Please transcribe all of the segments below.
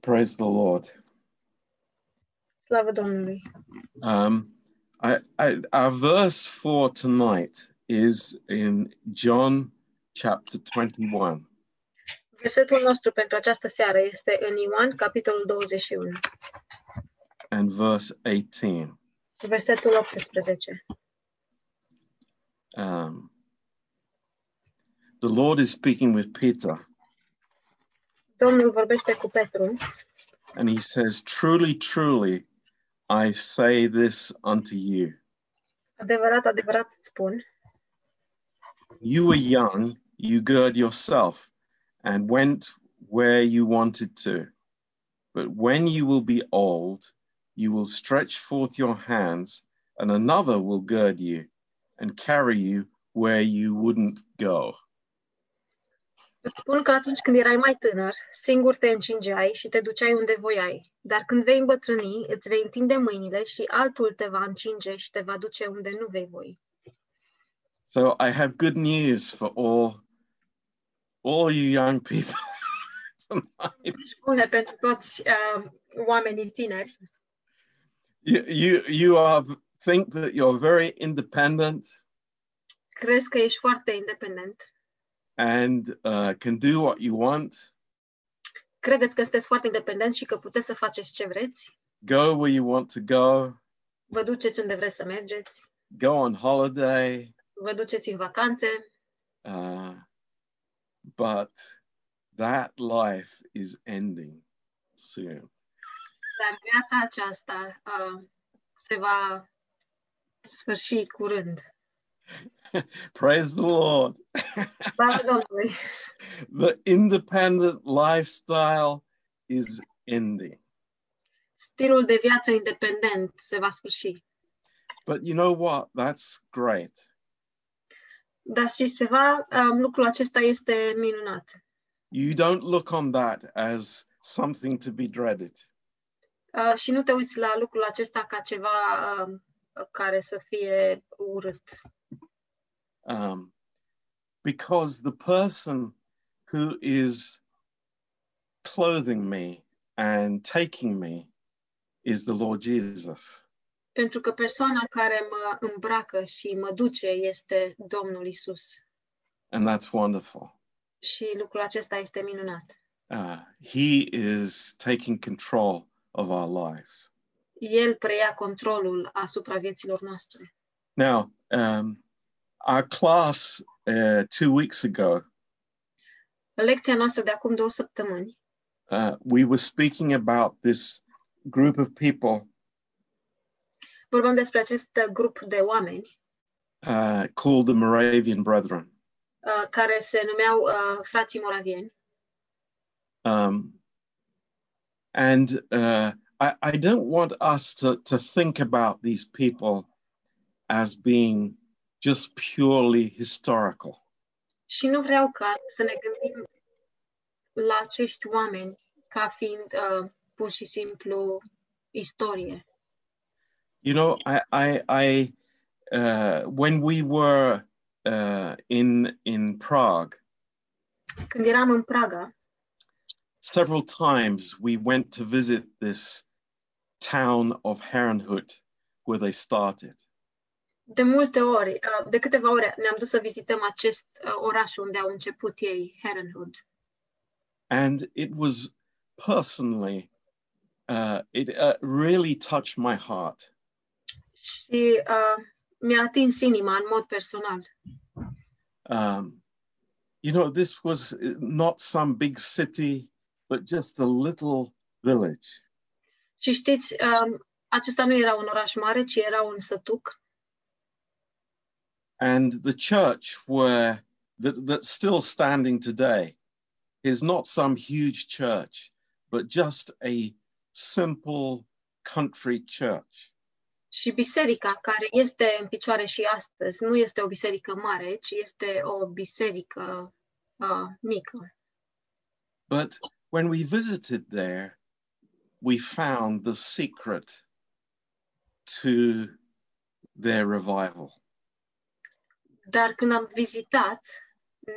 Praise the Lord. Slavă Domnului! Um, I, I, our verse for tonight is in John chapter 21. Versetul nostru pentru această seară este în Ioan, capitolul 21, and verse 18. versetul 18. Um, the Lord is speaking with Peter, Domnul vorbește cu Petru and he says, Truly, truly, I say this unto you. Adevărat, adevărat spun, You were young, you gird yourself, and went where you wanted to. But when you will be old, you will stretch forth your hands, and another will gird you and carry you where you wouldn't go. Îți spun că atunci când erai mai tânăr, singur te încingeai și te duceai unde voiai. Dar când vei îmbătrâni, îți vei întinde mâinile și altul te va încinge și te va duce unde nu vei voi. So I have good news for all, all you young people tonight. Deci bune pentru toți uh, oamenii tineri. You, you, you are, think that you're very independent Crezi că ești foarte independent. And uh, can do what you want, Credeți că sunteți foarte independent și că puteți să faceți ce vreți. go where you want to go, Vă duceți unde vreți să mergeți. go on holiday, Vă duceți în vacanțe. uh, but that life is ending soon. Dar viața aceasta uh, se va sfârși curând. Praise the Lord. The independent lifestyle is ending. Stilul de viață independent se va sfârși. But you know what? That's great. Dar știți ceva? Um, lucrul acesta este minunat. You don't look on that as something to be dreaded. Uh, și nu te uiți la lucrul acesta ca ceva uh, care să fie urât. Um, because the person who is clothing me and taking me is the Lord Jesus. Pentru că persoana care mă îmbracă și mă duce este Domnul Isus. And that's wonderful. Și lucrul acesta este minunat. Uh, he is taking control of our lives. El preia controlul asupra vieților noastre. Now, um, our class uh, two weeks ago, lecția noastră de acum două săptămâni, uh, we were speaking about this group of people vorbeam despre acest grup de oameni uh, called the Moravian Brethren. uh, care se numeau uh, frații moravieni. Um, and uh, I, I don't want us to, to think about these people as being just purely historical. Și nu vreau ca să ne gândim la acești oameni ca fiind uh, pur și simplu istorie. You know, I, I, I uh, when we were uh, in in Prague, Când eram în Praga, several times we went to visit this town of Herrnhut where they started. De multe ori, uh, de câteva ori ne-am dus să vizităm acest uh, oraș unde au început ei, Herrenhut. And it was personally, uh, it uh, really touched my heart. Și uh, mi-a atins inima în mod personal. Um, you know, this was not some big city, but just a little village. Și știți, um, acesta nu era un oraș mare, ci era un sătuc. And the church where that, that's still standing today is not some huge church, but just a simple country church. Și biserica care este în picioare și astăzi nu este o biserică mare, ci este o biserică uh, mică. But when we visited there, we found the secret to their revival. Dar când am vizitat,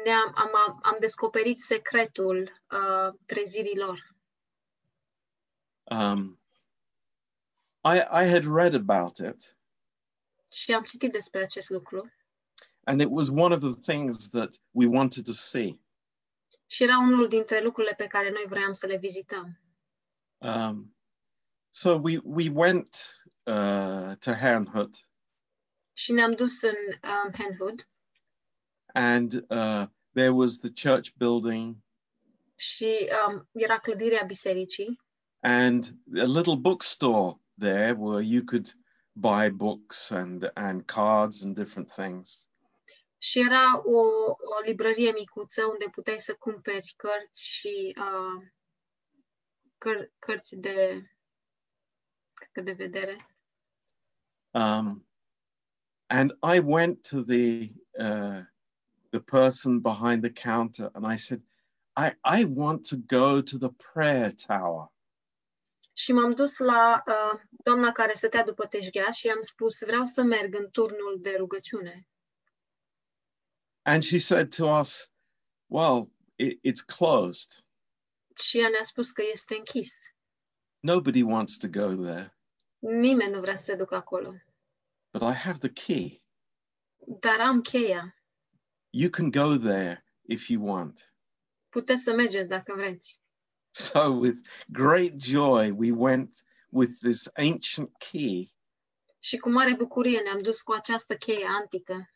ne-am, am, am descoperit secretul uh, trezirii lor. Um, I, I had read about it, Și am citit despre acest lucru. and it was one of the things that we wanted to see. Și era unul dintre lucrurile pe care noi vroiam să le vizităm. Um, so we we went uh, to Herrnhut, Și ne-am dus în um, Henhood and uh, there was the church building și um, era clădirea bisericii and a little bookstore there where you could buy books and and cards and different things. și era o, o librărie micuță unde puteai să cumperi cărți și uh, căr- cărți de, cred că de vedere. Um, and I went to the uh, the person behind the counter and I said, I, I want to go to the prayer tower. Și m-am dus la uh, doamna care stătea după teșghea și i-am spus, vreau să merg în turnul de rugăciune. And she said to us, Well, it, it's closed. Și ea ne-a spus că este închis. Nobody wants to go there, Nimeni nu vrea să se ducă acolo. But I have the key. Dar am cheia. You can go there if you want. Puteți să mergeți dacă vreți. So, with great joy, we went with this ancient key Și cu mare bucurie ne-am dus cu această cheie antică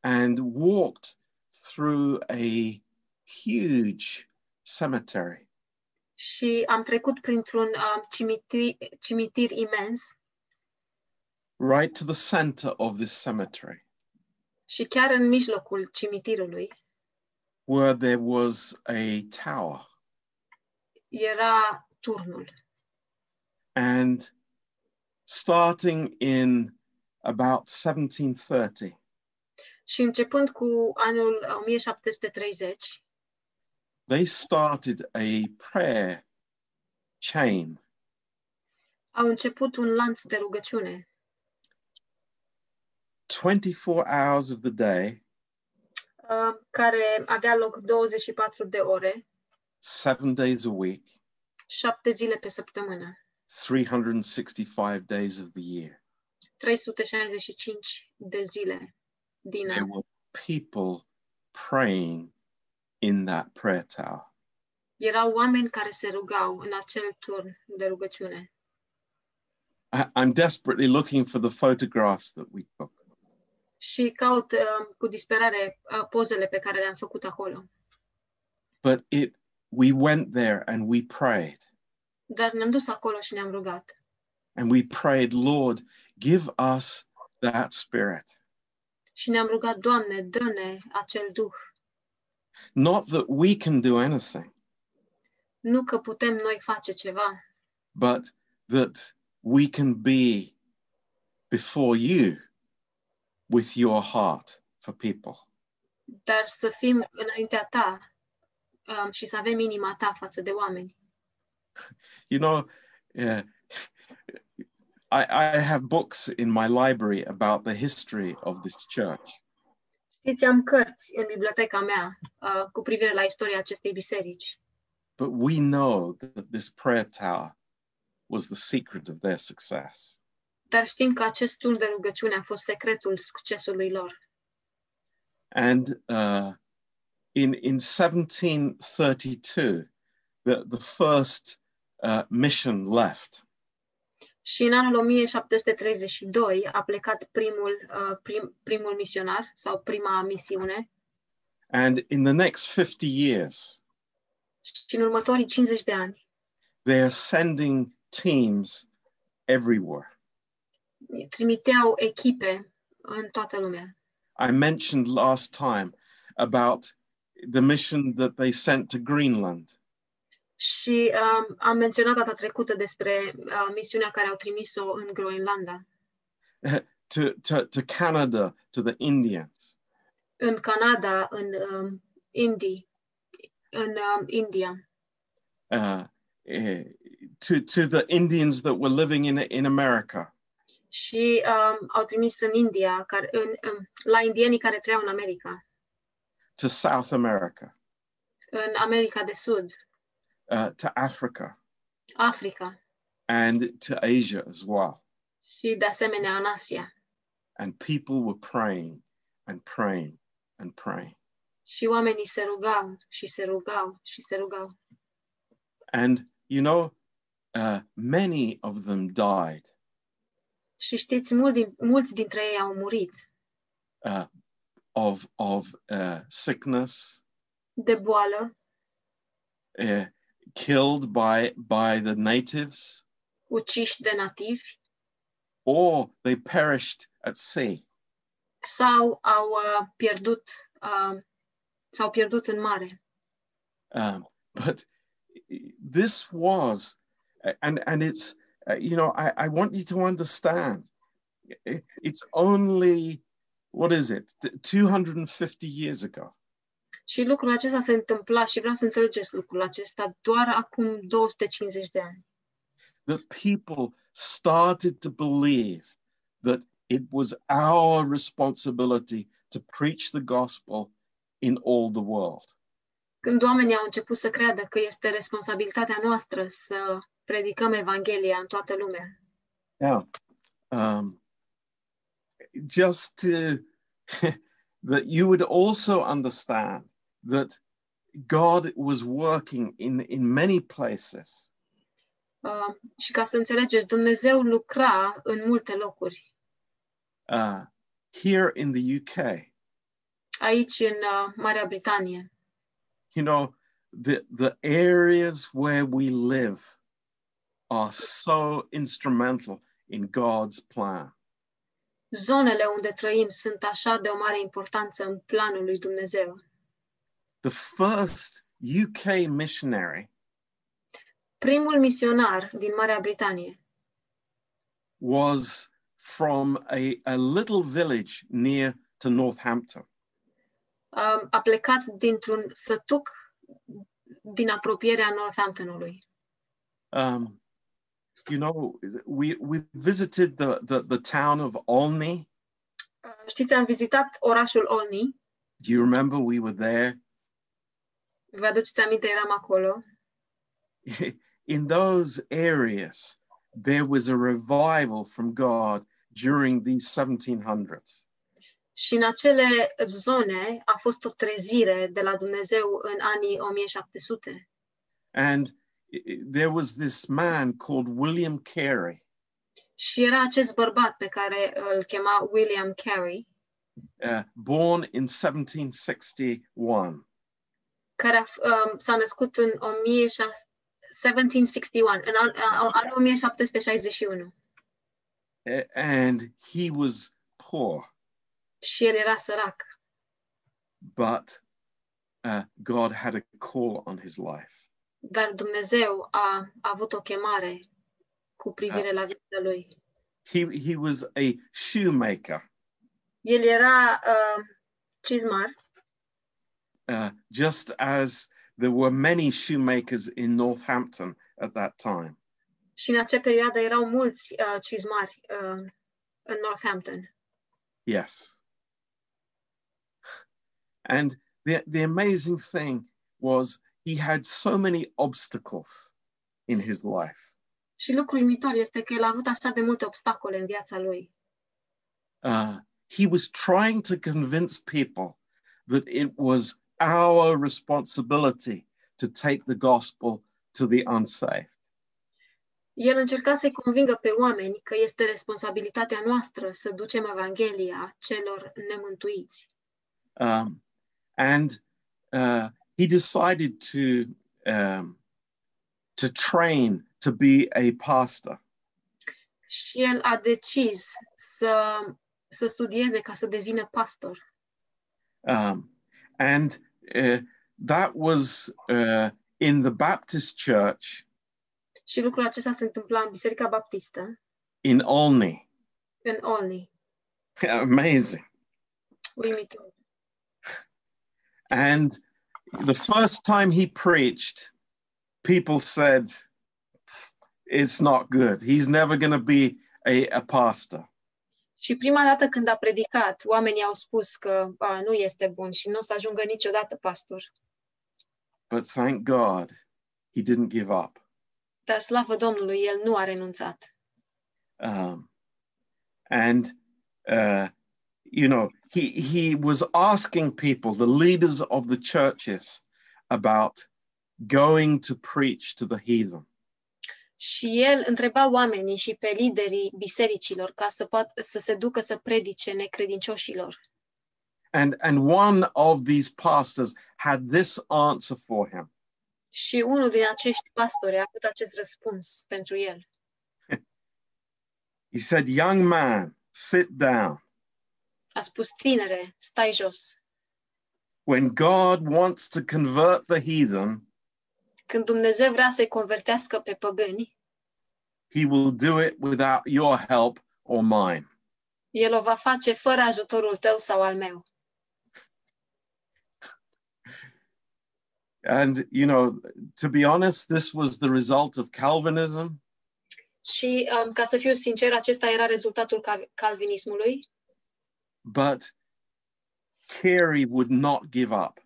and walked through a huge cemetery. și am trecut printr-un uh, cimitir, cimitir imens right to the center of this cemetery și chiar în mijlocul cimitirului where there was a tower era turnul. and starting in about 1730 Și începând cu anul 1730, they started a prayer chain au început un lanț de rugăciune. 24 hours of the day uh, care avea loc 24 de ore, 7 days a week 7 zile pe săptămână, 365 days of the year 365 de zile din there an. were people praying in that prayer tower Erau oameni care se rugau în acel turn de rugăciune. I- i'm desperately looking for the photographs that we took Și caut uh, cu disperare uh, pozele pe care le-am făcut acolo. but it we went there and we prayed Dar ne-am dus acolo și ne-am rugat. and we prayed lord give us that spirit Și ne-am rugat, Doamne, dă-ne acel duh. not that we can do anything Nu că putem noi face ceva, but that we can be before you with your heart for people dar să fim înaintea ta um, și să avem inima ta față de oameni. you know uh, I, I have books in my library about the history of this church Știți, am cărți în biblioteca mea uh, cu privire la istoria acestei biserici. but we know that this prayer tower was the secret of their success Dar știm că acest turn de rugăciune a fost secretul succesului lor. And uh, in in 1732, the the first uh, mission left, Și în anul 1732 a plecat primul, uh, prim, primul misionar sau prima misiune and in the next 50 years, și în următorii 50 de ani they are sending teams everywhere. Trimiteau echipe în toată lumea. I mentioned last time about the mission that they sent to Greenland. Și um, am menționat data trecută despre uh, misiunea care au trimis-o în Groenlanda, to, to, to Canada, to the Indians. în Canada, în um, Indii, în um, India, uh, eh, to to the Indians that were living in in America, și um, au trimis în India, care, în, um, la indienii care trăiau în America, to South America, în America de Sud, uh, to Africa, Africa and to Asia as well. și de asemenea în Asia. And people were praying and praying and praying. Și oamenii se rugau și se rugau și se rugau. And you know, uh, many of them died Și știți, mulți, mulți dintre ei au murit. Uh, of of uh, sickness, de boală, uh, killed by by the natives, uciși de nativi. Or they perished at sea. sau au uh, pierdut uh, s-au pierdut în mare. Um, but this was, and and it's, uh, you know, I, I want you to understand, it's only, what is it, 250 years ago. Și lucrul acesta se întâmpla și vreau să înțelegeți lucrul acesta doar acum 250 de ani. that people started to believe that it was our responsibility to preach the gospel in all the world. Când oamenii au început să creadă că este responsabilitatea noastră să predicăm Evanghelia în toată lumea. Now, um, just to that you would also understand that God was working in, in many places. Uh, și ca să înțelegeți, Dumnezeu lucra în multe locuri. Uh, here in the UK, Aici, în uh, Marea Britanie, you know, the, the areas where we live are so instrumental in God's plan. zonele unde trăim sunt așa de o mare importanță în planul lui Dumnezeu. The first UK missionary Primul misionar din Marea Britanie was from a, a little village near to Northampton. Uh, a plecat dintr-un sătuc din apropierea Northamptonului. Um, you know, we, we visited the, the, the town of Olney. Uh, Știți, am vizitat orașul Olney. Do you remember we were there? Vă aduceți aminte, eram acolo. In those areas, there was a revival from God during these 1700s. Și în acele zone a fost o trezire de la Dumnezeu în anii 1700. And i- i- there was this man called William Carey. Și era acest bărbat pe care îl chema William Carey, uh, born in 1761. care a, f- um, s-a născut în 1600 1761, în an- a- anul 1761. A- And he was poor, but uh, God had a call on his life. Dar Dumnezeu a, a avut o chemare cu privire la viața lui. He, he was a shoemaker, El era uh, cizmar, uh, just as there were many shoemakers in Northampton at that time. și în acea perioadă erau mulți uh, cizmari uh, în Northampton. Yes. And the, the amazing thing was he had so many obstacles in his life. Și lucrul uimitor este că el a avut așa de multe obstacole în viața lui. uh, he was trying to convince people that it was our responsibility to take the gospel to the unsaved. El încerca să-i convingă pe oameni că este responsabilitatea noastră să ducem Evanghelia celor nemântuiți. Um, and uh, he decided to, um, to train to be a pastor. Și el a decis să, să studieze ca să devină pastor. Um, and uh, that was uh, in the Baptist church Și lucrul acesta se întâmpla în Biserica Baptistă, in Olney. în Olney. Amazing. Uimitor. And the first time he preached, people said, It's not good. He's never going to be a, a pastor. Și prima dată când a predicat, oamenii au spus că a, nu este bun și nu o să ajungă niciodată pastor. But thank God he didn't give up. Dar slavă Domnului, el nu a renunțat. Um, and, uh, you know, he, he was asking people, the leaders of the churches, about going to preach to the heathen. Și el întreba oamenii și pe liderii bisericilor ca să, să se ducă să predice necredincioșilor. And, and one of these pastors had this answer for him. Și unul din acești pastori a avut acest răspuns pentru el. He said, Young man, sit down. A spus, tinere, stai jos. When God wants to convert the heathen, Când Dumnezeu vrea să-i convertească pe păgâni, he will do it without your help or mine. el o va face fără ajutorul tău sau al meu. And, you know, to be honest, this was the result of Calvinism. Și, um, ca să fiu sincer, acesta era rezultatul cal- calvinismului, But Carey would not give up.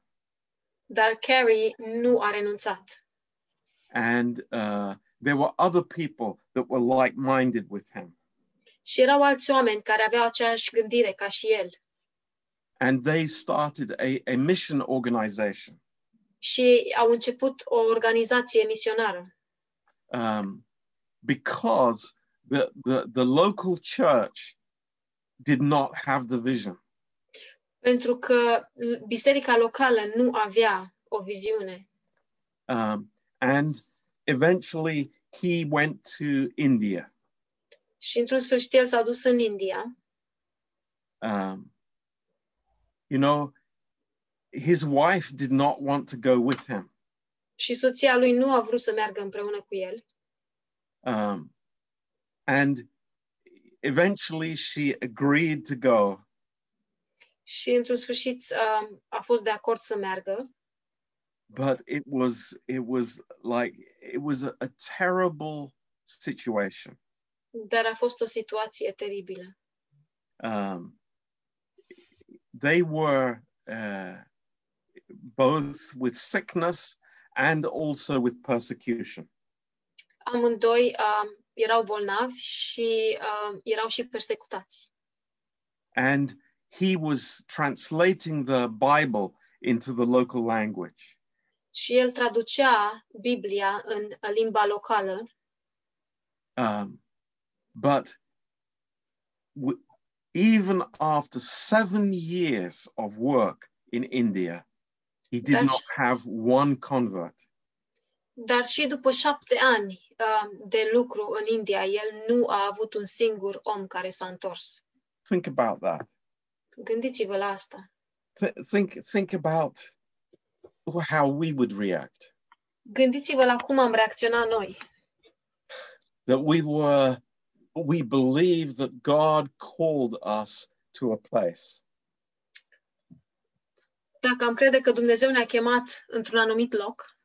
dar Carey nu a renunțat. And uh, there were other people that were like minded with him. Și erau alți oameni care aveau aceeași gândire ca și el. And they started a, a mission organization. Și au început o organizație misionară. um, because the, the, the local church did not have the vision. Pentru că biserica locală nu avea o viziune. Um, and eventually he went to India. Și într-un sfârșit el s-a dus în India Um, you know, his wife did not want to go with him. și soția lui nu a vrut să meargă împreună cu el. Um, and eventually she agreed to go, Și într-un sfârșit um, a fost de acord să meargă, but it was it was like it was a, a terrible situation. dar a fost o situație teribilă. um, they were uh, both with sickness and also with persecution. Amândoi um, erau bolnavi și um, erau și persecutați. And he was translating the Bible into the local language. Și el traducea Biblia în limba locală, Um, but even after seven years of work in India, he did That's- not have one convert. dar și după șapte ani de lucru în India, el nu a avut un singur om care s-a întors. Think about that. Gândiți-vă la asta. Th- think think about how we would react Gândiți-vă la cum am reacționat noi. that we were we believe that god called us to a place Dacă am crede că Dumnezeu ne-a chemat într-un anumit loc,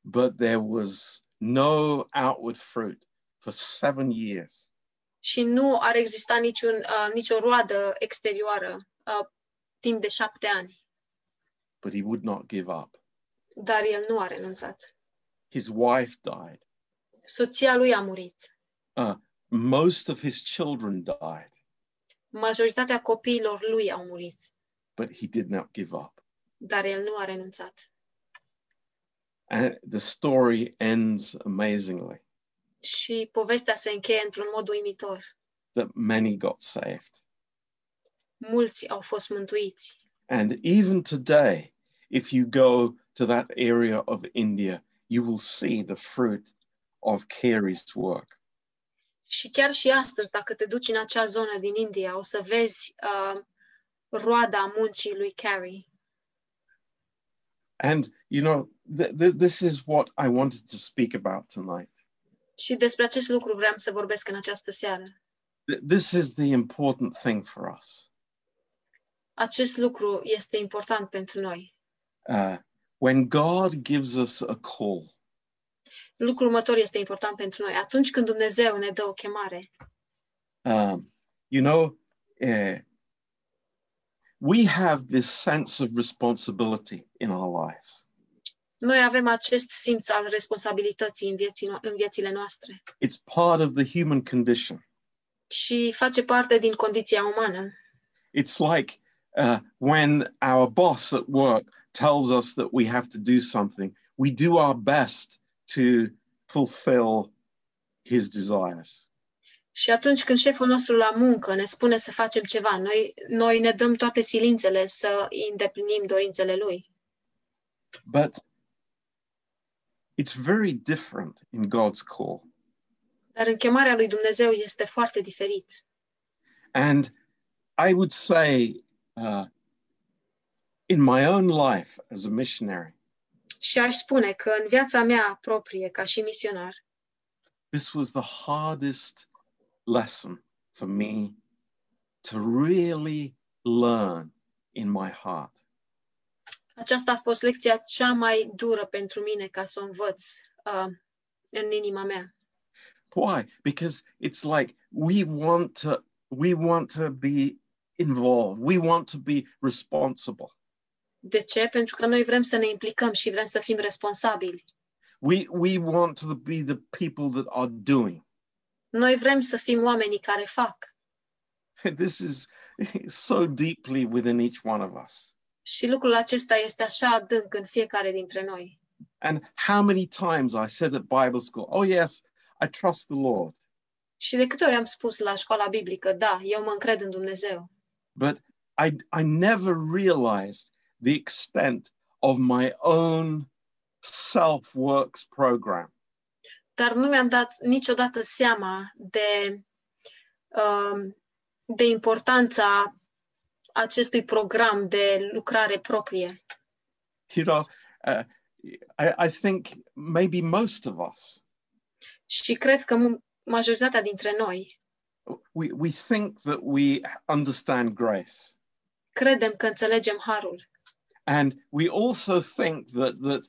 but there was no outward fruit for seven years și nu ar exista niciun, uh, nicio roadă exterioară uh, timp de șapte ani. but he would not give up Dar el nu a renunțat. his wife died Soția lui a murit. uh, most of his children died Majoritatea copiilor lui au murit. but he did not give up Dar el nu a renunțat. And the story ends amazingly Și povestea se încheie într-un mod uimitor. that many got saved Mulți au fost mântuiți. And even today, if you go to that area of India, you will see the fruit of Carey's work. Și chiar și astăzi, dacă te duci în acea zonă din India, o să vezi uh, roada muncii lui Carey. And, you know, th- th- this is what I wanted to speak about tonight. Și despre acest lucru vreau să vorbesc în această seară. Th- This is the important thing for us. Acest lucru este important pentru noi. Uh, when God gives us a call, Lucrul următor este important pentru noi. Atunci când Dumnezeu ne dă o chemare, um, you know, uh, we have this sense of responsibility in our lives. Noi avem acest simț al responsabilității în, vieții, no- în viețile noastre It's part of the human condition. și face parte din condiția umană. It's like uh, when our boss at work tells us that we have to do something, we do our best to fulfill his desires. Și atunci când șeful nostru la muncă ne spune să facem ceva, noi, noi ne dăm toate silințele să îndeplinim dorințele lui. But it's very different in God's call. Dar în chemarea lui Dumnezeu este foarte diferit. And I would say, uh, in my own life as a missionary, Și aș spune că în viața mea proprie, ca și misionar, this was the hardest lesson for me to really learn in my heart. aceasta a fost lecția cea mai dură pentru mine ca să o învăț uh, în inima mea. Why? Because it's like we want to we want to be involved. We want to be responsible. De ce? Pentru că noi vrem să ne implicăm și vrem să fim responsabili. We we want to be the people that are doing. Noi vrem să fim oamenii care fac. This is so deeply within each one of us. Și lucrul acesta este așa adânc în fiecare dintre noi. And how many times I said at Bible school, "Oh yes, I trust the Lord." Și de câte ori am spus la școala biblică, da, eu mă încred în Dumnezeu. But I I never realized the extent of my own self works program. Dar nu mi-am dat niciodată seama de, um, de importanța acestui program de lucrare proprie. You know, uh, I, I think maybe most of us Și cred că mu- majoritatea dintre noi we we think that we understand grace, credem că înțelegem harul. and we also think that that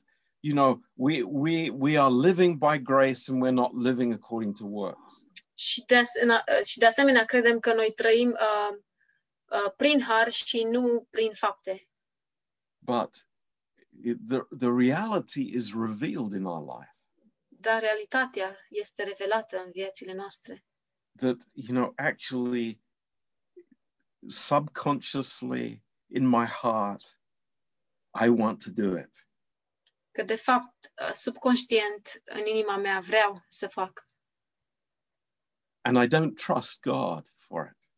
you know we we we are living by grace and we're not living according to works. Și de, asemenea, și de asemenea credem că noi trăim uh, uh, prin har și nu prin fapte. But it, the the reality is revealed in our life. Dar realitatea este revelată în viețile noastre. that you know actually subconsciously in my heart i want to do it Că de fapt, uh, subconștient, în inima mea vreau să fac. and i don't trust god for it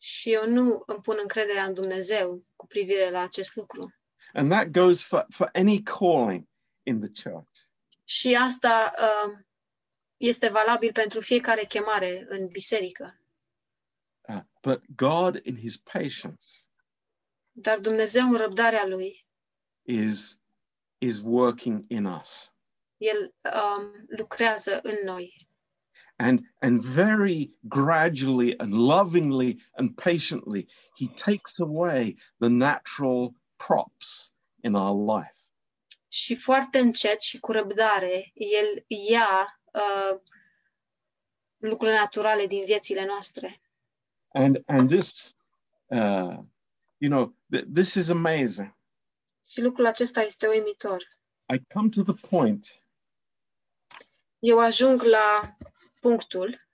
Și eu nu îmi pun încrederea în Dumnezeu cu privire la acest lucru. and that goes for for any calling in the church Și asta uh, este valabil pentru fiecare chemare în biserică. Uh, but god in his patience Dar Dumnezeu în răbdarea Lui, is is working in us El um, lucrează în noi. and and very gradually and lovingly and patiently he takes away the natural props in our life Și foarte încet și cu răbdare, El ia uh, lucrurile naturale din viețile noastre. and and this uh you know th- this is amazing Și lucrul acesta este uimitor. i come to the point Eu ajung la punctul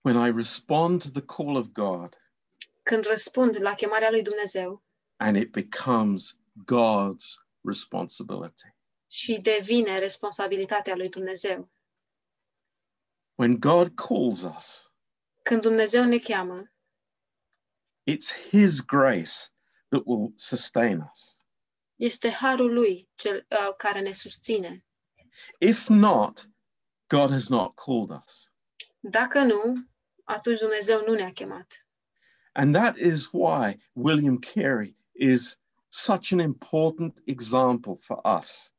when i respond to the call of god când răspund la chemarea lui Dumnezeu and it becomes god's responsibility și devine responsabilitatea lui Dumnezeu. when god calls us Când Dumnezeu ne cheamă, it's his grace that will sustain us este harul lui cel uh, care ne susține. if not god has not called us Dacă nu, atunci Dumnezeu nu ne-a chemat. and that is why william carey is such an important example for us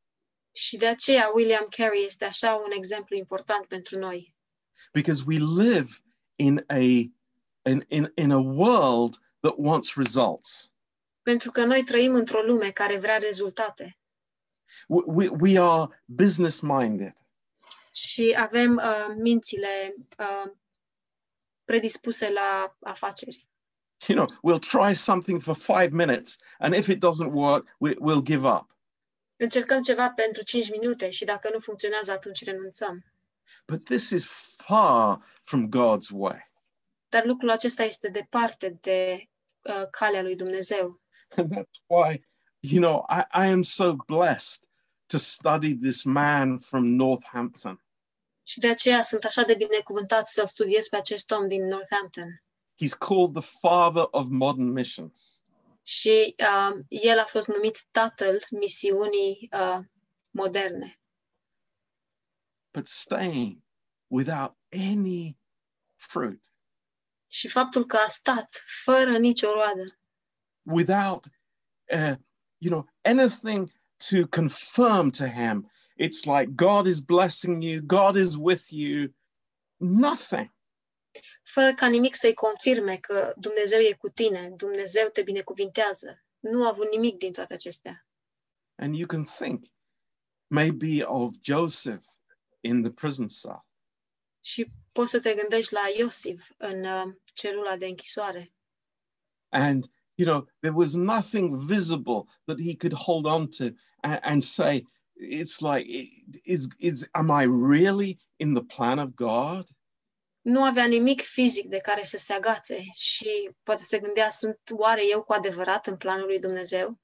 Și de aceea William Carey este așa un exemplu important pentru noi. because we live in a in, in, in a world that wants results Pentru că noi trăim într-o lume care vrea rezultate we, we, we are business minded și avem uh, mințile uh, predispuse la afaceri. you know we'll try something for five minutes and if it doesn't work we, we'll give up Încercăm ceva pentru 5 minute și dacă nu funcționează, atunci renunțăm. But this is far from God's way. Dar lucrul acesta este departe de uh, calea lui Dumnezeu. And that's why, you know, I, I am so blessed to study this man from Northampton. Și de aceea sunt așa de binecuvântat să studiez pe acest om din Northampton. He's called the father of modern missions. Și uh, el a fost numit tatăl misiunii uh, moderne. But staying without any fruit, Și faptul că a stat fără nicio roadă, without, uh, you know, anything to confirm to him, it's like God is blessing you, God is with you, nothing. fără ca nimic să-i confirme că Dumnezeu e cu tine, Dumnezeu te binecuvintează. Nu a avut nimic din toate acestea. And you can think maybe of Joseph in the prison cell. Și poți să te gândești la Iosif în uh, celula de închisoare. And, you know, there was nothing visible that he could hold on to and, and say, it's like, is, is, am I really in the plan of God? Nu avea nimic fizic de care să se agațe și poate se gândea, sunt oare eu cu adevărat în planul lui Dumnezeu?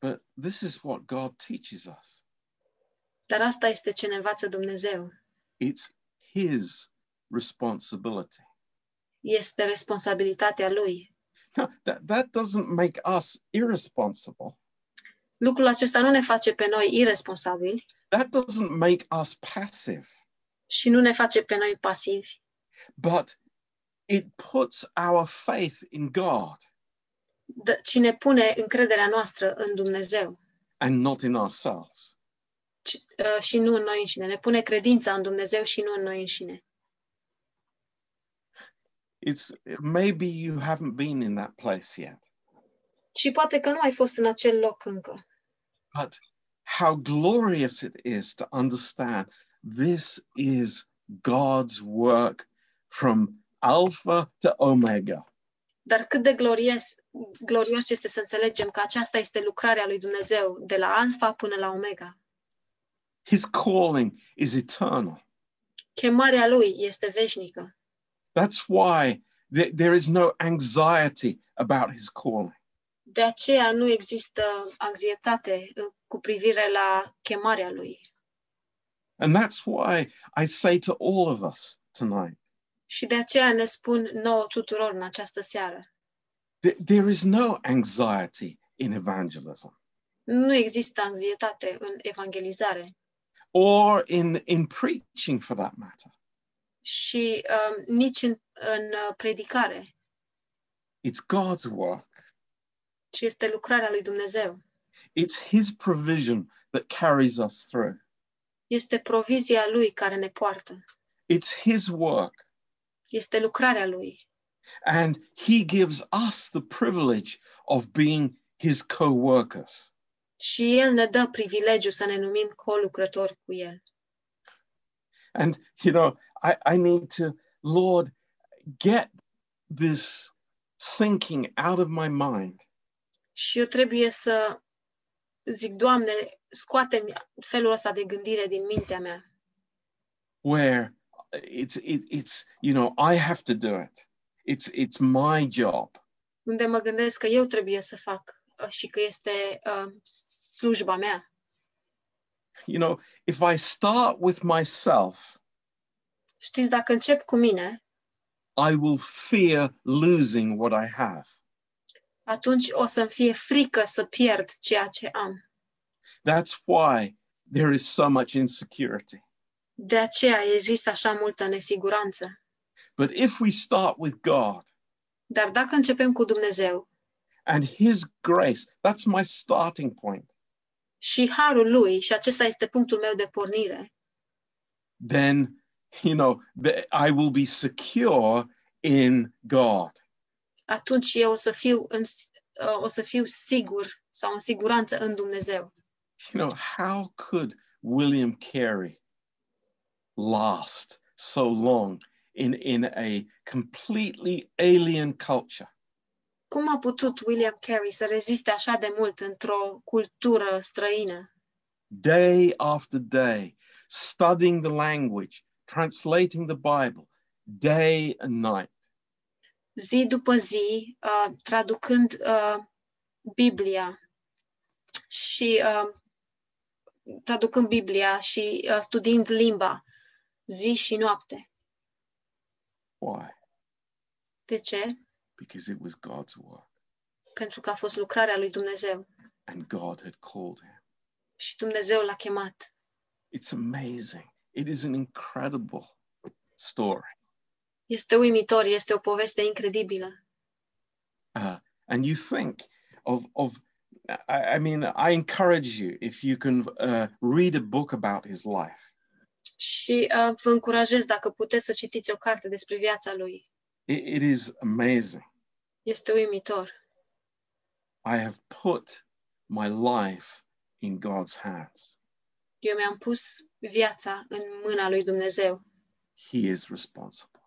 But this is what God teaches us. Dar asta este ce ne învață Dumnezeu. It's his responsibility. Este responsabilitatea lui. Now, that, that doesn't make us irresponsible. Lucrul acesta nu ne face pe noi irresponsabili That doesn't make us passive, și nu ne face pe noi pasivi, but it puts our faith in God d- ci ne pune încrederea noastră în Dumnezeu and not in ourselves. ci- uh, și nu în noi înșine. Ne pune credința în Dumnezeu și nu în noi înșine. It's maybe you haven't been in that place yet, Și poate că nu ai fost în acel loc încă. but how glorious it is to understand this is God's work from Alpha to Omega. Dar cât de glorios, glorios este să înțelegem că aceasta este lucrarea lui Dumnezeu, de la alfa până la omega. His calling is eternal. Chemarea lui este veșnică. That's why th- there is no anxiety about his calling. De aceea nu există anxietate uh, cu privire la chemarea lui. And that's why I say to all of us tonight Și de aceea ne spun nouă tuturor în această seară. th- there is no anxiety in evangelism Nu există anxietate în evangelizare or in, in preaching for that matter. Și um, nici în, în uh, predicare, It's God's work, ci este lucrarea lui Dumnezeu. it's His provision that carries us through. Este provizia lui care ne poartă. It's His work. Este lucrarea lui. And He gives us the privilege of being His co workers. Și el ne dă privilegiu să ne numim colucrători cu el. And, you know, I, I need to, Lord, get this thinking out of my mind Și eu trebuie să zic, Doamne, scoate felul ăsta de gândire din mintea mea, where it's it, it's you know I have to do it. It's it's my job. unde mă gândesc că eu trebuie să fac uh, și că este uh, slujba mea. You know, if I start with myself, Știți, dacă încep cu mine, I will fear losing what I have. atunci o să-mi fie frică să pierd ceea ce am. That's why there is so much insecurity. De aceea există așa multă nesiguranță. But if we start with God Dar dacă începem cu Dumnezeu and His grace, that's my starting point, și harul lui, și acesta este punctul meu de pornire, then you know the, I will be secure in God. atunci eu o să fiu, în, uh, o să fiu sigur sau în siguranță în Dumnezeu. You know, how could William Carey last so long in, in a completely alien culture? Cum a putut William Carey să reziste așa de mult într-o cultură străină? day after day, studying the language, translating the Bible, day and night. zi după zi, uh, traducând uh, Biblia și uh, traducând Biblia și uh, studiind limba zi și noapte. Why? De ce? Because it was God's work Pentru că a fost lucrarea lui Dumnezeu and God had called him. și Dumnezeu l-a chemat. It's amazing. It is an incredible story. Este uimitor, este o poveste incredibilă. Uh, and you think of, of I, I mean, I encourage you if you can uh, read a book about his life. Și uh, vă încurajez dacă puteți să citiți o carte despre viața lui. It, it is amazing. Este uimitor. I have put my life in God's hands. Eu mi-am pus viața în mâna lui Dumnezeu. He is responsible.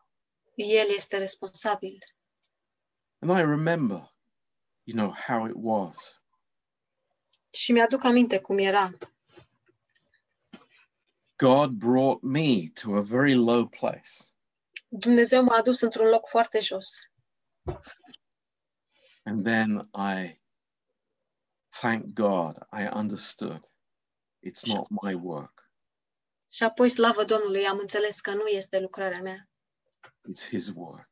El este responsabil. And I remember, you know, how it was. Și mi-aduc aminte cum era. God brought me to a very low place. Dumnezeu m-a adus într-un loc foarte jos. And then I, thank God, I understood it's not my work, Și apoi, slavă Domnului, am înțeles că nu este lucrarea mea, it's His work.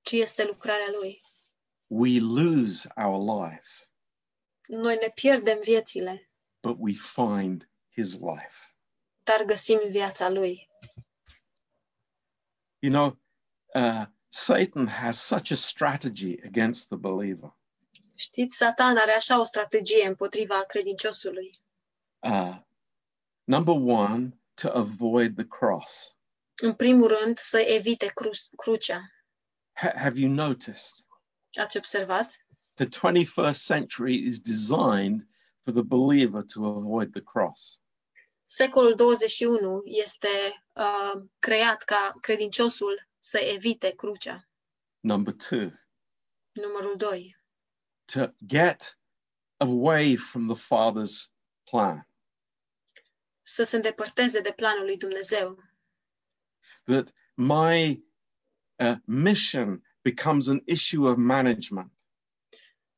ci este lucrarea Lui. We lose our lives, Noi ne pierdem viețile, but we find His life. dar găsim viața Lui. You know, uh, Satan has such a strategy against the believer. Știți, Satan are așa o strategie împotriva credinciosului. Uh, number one, to avoid the cross. În primul rând, să evite cru- crucea. Ha- have you noticed? Ați observat? The 21st century is designed for the believer to avoid the cross. Secolul 21 este uh, creat ca credinciosul să evite crucea. Number two, Numărul 2. to get away from the Father's plan. Să se îndepărteze de planul lui Dumnezeu. That my uh, mission becomes an issue of management.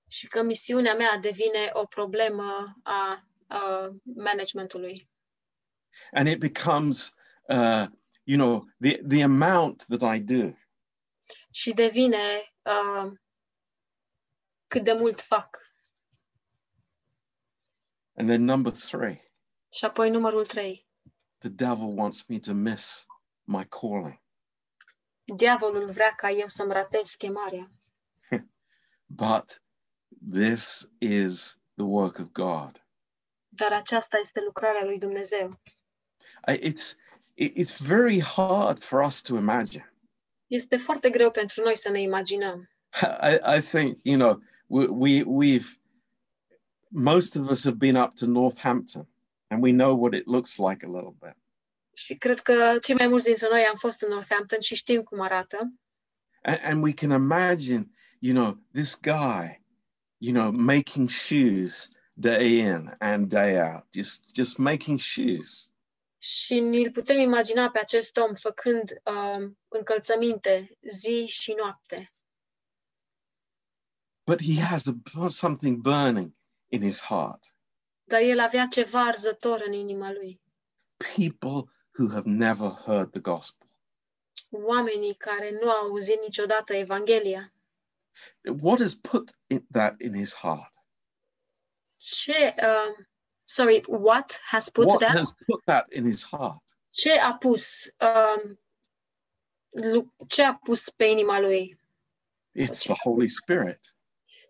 Și că misiunea mea devine o problemă a, a managementului. And it becomes, uh, you know, the, the amount that I do. Și devine uh, cât de mult fac. And then number three, Și apoi numărul 3. the devil wants me to miss my calling. Diavolul vrea ca eu să-mi ratez chemarea. But this is the work of God. Dar aceasta este lucrarea lui Dumnezeu. It's, it's very hard for us to imagine. Este foarte greu pentru noi să ne imaginăm. I, I think, you know, we, we, we've, most of us have been up to Northampton and we know what it looks like a little bit. Și cred că cei mai mulți dintre noi am fost în Northampton și știm cum arată. And, and we can imagine, you know, this guy, you know, making shoes day in and day out, just, just making shoes. Și ni-l putem imagina pe acest om făcând um, încălțăminte zi și noapte. But he has a, something burning in his heart. Dar el avea ceva arzător în inima lui. People who have never heard the gospel. Oamenii care nu au auzit niciodată Evanghelia. What has put it, that in his heart? Ce, um, sorry, what has put what that? has put that in his heart? Ce a pus, um, ce a pus pe inima lui? It's the Holy Spirit.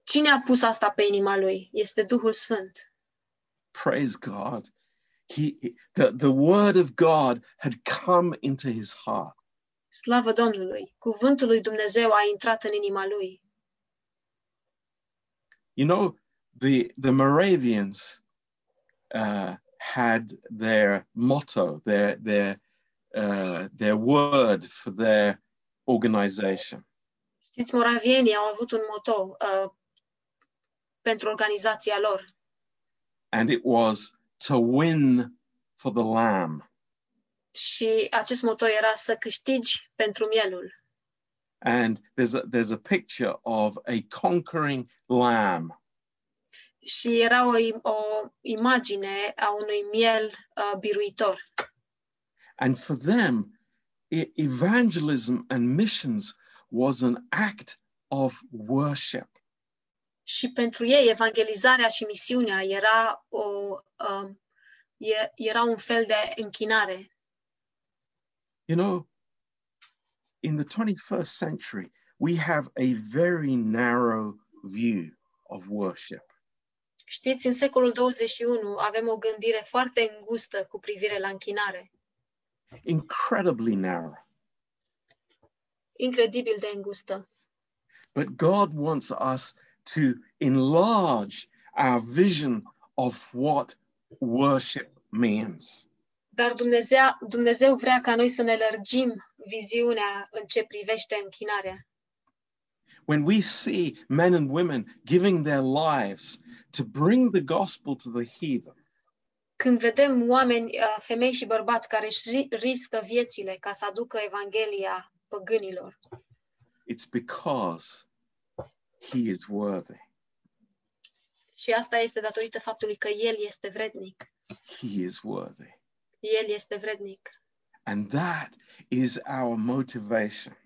Cine a pus asta pe inima lui? Este Duhul Sfânt. Praise God. He, the, the word of God had come into his heart. Slavă Domnului! Cuvântul lui Dumnezeu a intrat în inima lui. You know, the, the Moravians uh, had their motto, their, their, uh, their word for their organization. Știți, moravienii au avut un uh, pentru organizația lor. and it was to win for the lamb. Și acest era să câștigi pentru mielul. And there's a, there's a picture of a conquering lamb. Și era o, o imagine a unui miel uh, biruitor. And for them, evangelism and missions was an act of worship. Și pentru ei, evangelizarea și misiunea era, o, um, e, era un fel de închinare. You know, in the 21st century, we have a very narrow view of worship. Știți, în secolul 21 avem o gândire foarte îngustă cu privire la închinare. Incredibly narrow. Incredibil de îngustă. But God wants us to enlarge our vision of what worship means. Dar Dumnezeu, Dumnezeu vrea ca noi să ne lărgim viziunea în ce privește închinarea. When we see men and women giving their lives to bring the gospel to the heathen, Când vedem oameni, uh, femei și bărbați care își riscă viețile ca să aducă Evanghelia păgânilor, it's because he is worthy. și asta este datorită faptului că El este vrednic. He is worthy. El este vrednic. And that is our motivation.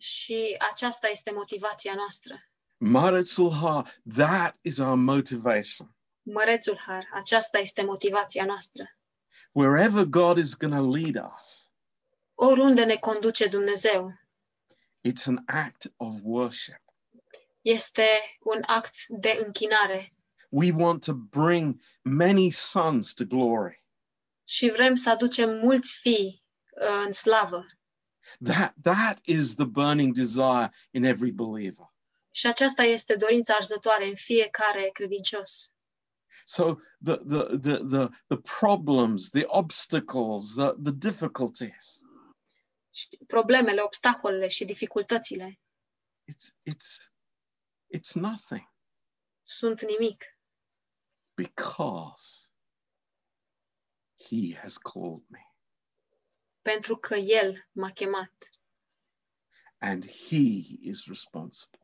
Și aceasta este motivația noastră. Maritsulha, that is our motivation. Mărețul Har, aceasta este motivația noastră. Wherever God is going to lead us, Oriunde ne conduce Dumnezeu, it's an act of worship. este un act de închinare We want to bring many sons to glory. și vrem să aducem mulți fii uh, în slavă. That, that is the burning desire in every believer. Și aceasta este dorința arzătoare în fiecare credincios. So the, the, the, the, the problems, the obstacles, the, the difficulties, Problemele, obstacolele și dificultățile. It's, it's, it's nothing. Sunt nimic, because he has called me pentru că El m-a chemat and he is responsible.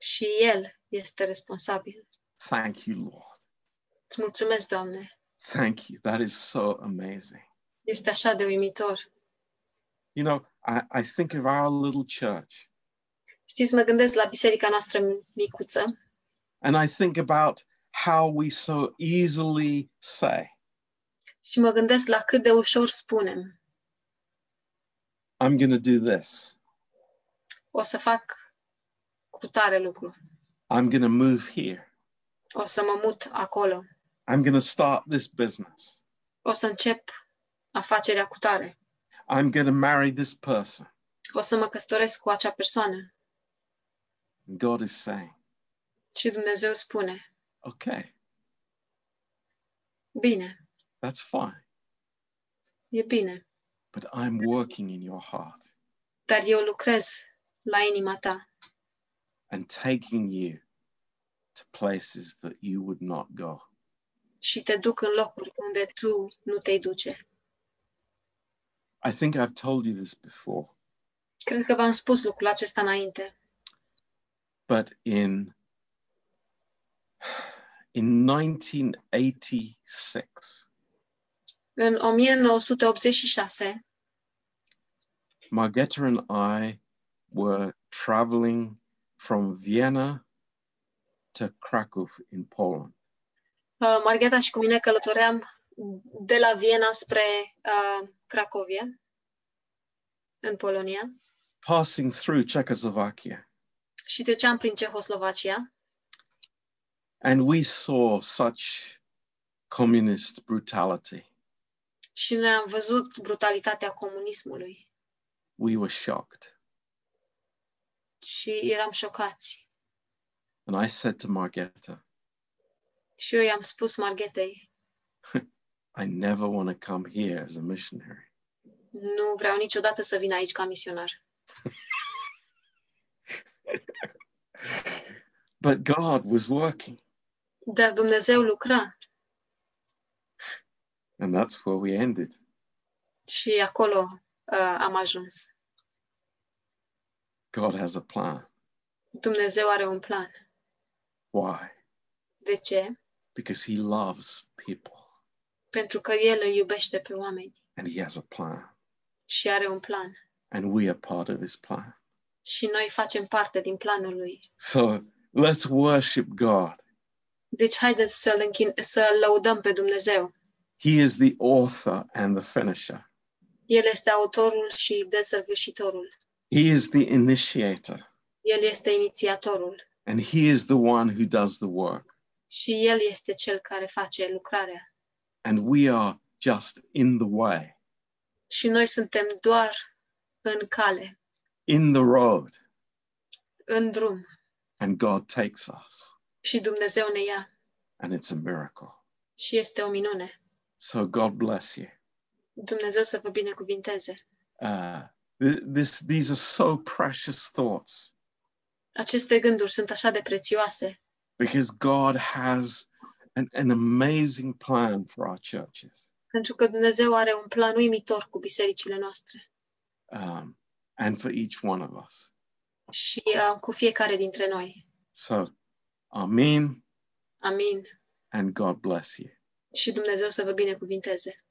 și El este responsabil. Thank you, Lord. Îți mulțumesc, Doamne. Thank you. That is so amazing. Este așa de uimitor. You know, I, I think of our little church Știți, mă gândesc la biserica noastră micuță and I think about how we so easily say, și mă gândesc la cât de ușor spunem, I'm going to do this. o să fac cu tare lucru, I'm going to move here. o să mă mut acolo, I'm going to start this business. o să încep afacerea cu tare, I'm going to marry this person. o să mă căsătoresc cu acea persoană. And God is saying, Și Dumnezeu spune, okay, bine, that's fine, e bine, but I'm working in your heart dar eu lucrez la inima ta and taking you to places that you would not go. și te duc în locuri unde tu nu te duce. I think I've told you this before, Cred că v-am spus lucrul acesta înainte, but in in 1986, în 1986, Margetta and I were traveling from Vienna to Krakow in Poland. uh, Margheta și cu mine călătoream de la Viena spre uh, Cracovia, în Polonia, passing through Czechoslovakia, și treceam prin Cehoslovacia and we saw such communist brutality. Și noi am văzut brutalitatea comunismului We were shocked. și eram șocați. And I said to Margetta, Și eu i-am spus Marghetei, I never want to come here as a missionary. nu vreau niciodată să vin aici ca misionar. But God was working. Dar Dumnezeu lucra And that's where we ended. și acolo uh, am ajuns. God has a plan. Dumnezeu are un plan. Why? De ce? Because he loves people Pentru că El îi iubește pe oameni and he has a plan. și are un plan. And we are part of his plan. Și noi facem parte din planul Lui. So let's worship God. Deci haideți să-L închin- să lăudăm pe Dumnezeu. He is the author and the finisher. El este autorul și desăvârșitorul. He is the initiator El este inițiatorul and he is the one who does the work. și El este cel care face lucrarea. And we are just in the way, Și noi suntem doar în cale, in the road, în drum. and God takes us. Și Dumnezeu ne ia. And it's a miracle. Și este o minune. So God bless you. Dumnezeu să vă binecuvinteze. Uh, th- this, these are so precious thoughts Aceste gânduri sunt așa de prețioase, because God has an, an amazing plan for our churches pentru că Dumnezeu are un plan uimitor cu bisericile noastre um, and for each one of us. și uh, cu fiecare dintre noi. So, Amen Amin. and God bless you. Și Dumnezeu să vă binecuvinteze.